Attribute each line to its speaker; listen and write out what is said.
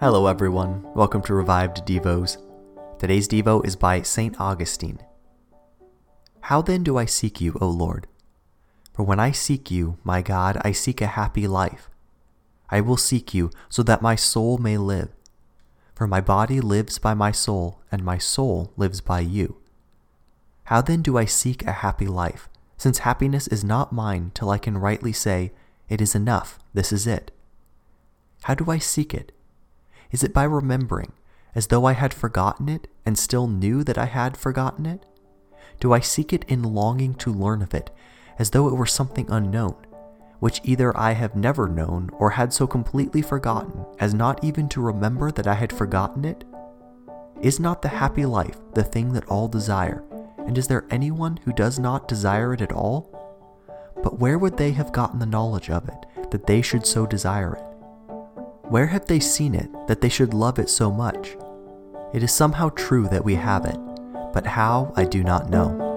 Speaker 1: Hello, everyone. Welcome to Revived Devos. Today's Devo is by St. Augustine. How then do I seek you, O Lord? For when I seek you, my God, I seek a happy life. I will seek you so that my soul may live. For my body lives by my soul, and my soul lives by you. How then do I seek a happy life, since happiness is not mine till I can rightly say, It is enough, this is it? How do I seek it? Is it by remembering, as though I had forgotten it and still knew that I had forgotten it? Do I seek it in longing to learn of it, as though it were something unknown, which either I have never known or had so completely forgotten as not even to remember that I had forgotten it? Is not the happy life the thing that all desire, and is there anyone who does not desire it at all? But where would they have gotten the knowledge of it, that they should so desire it? Where have they seen it that they should love it so much? It is somehow true that we have it, but how I do not know.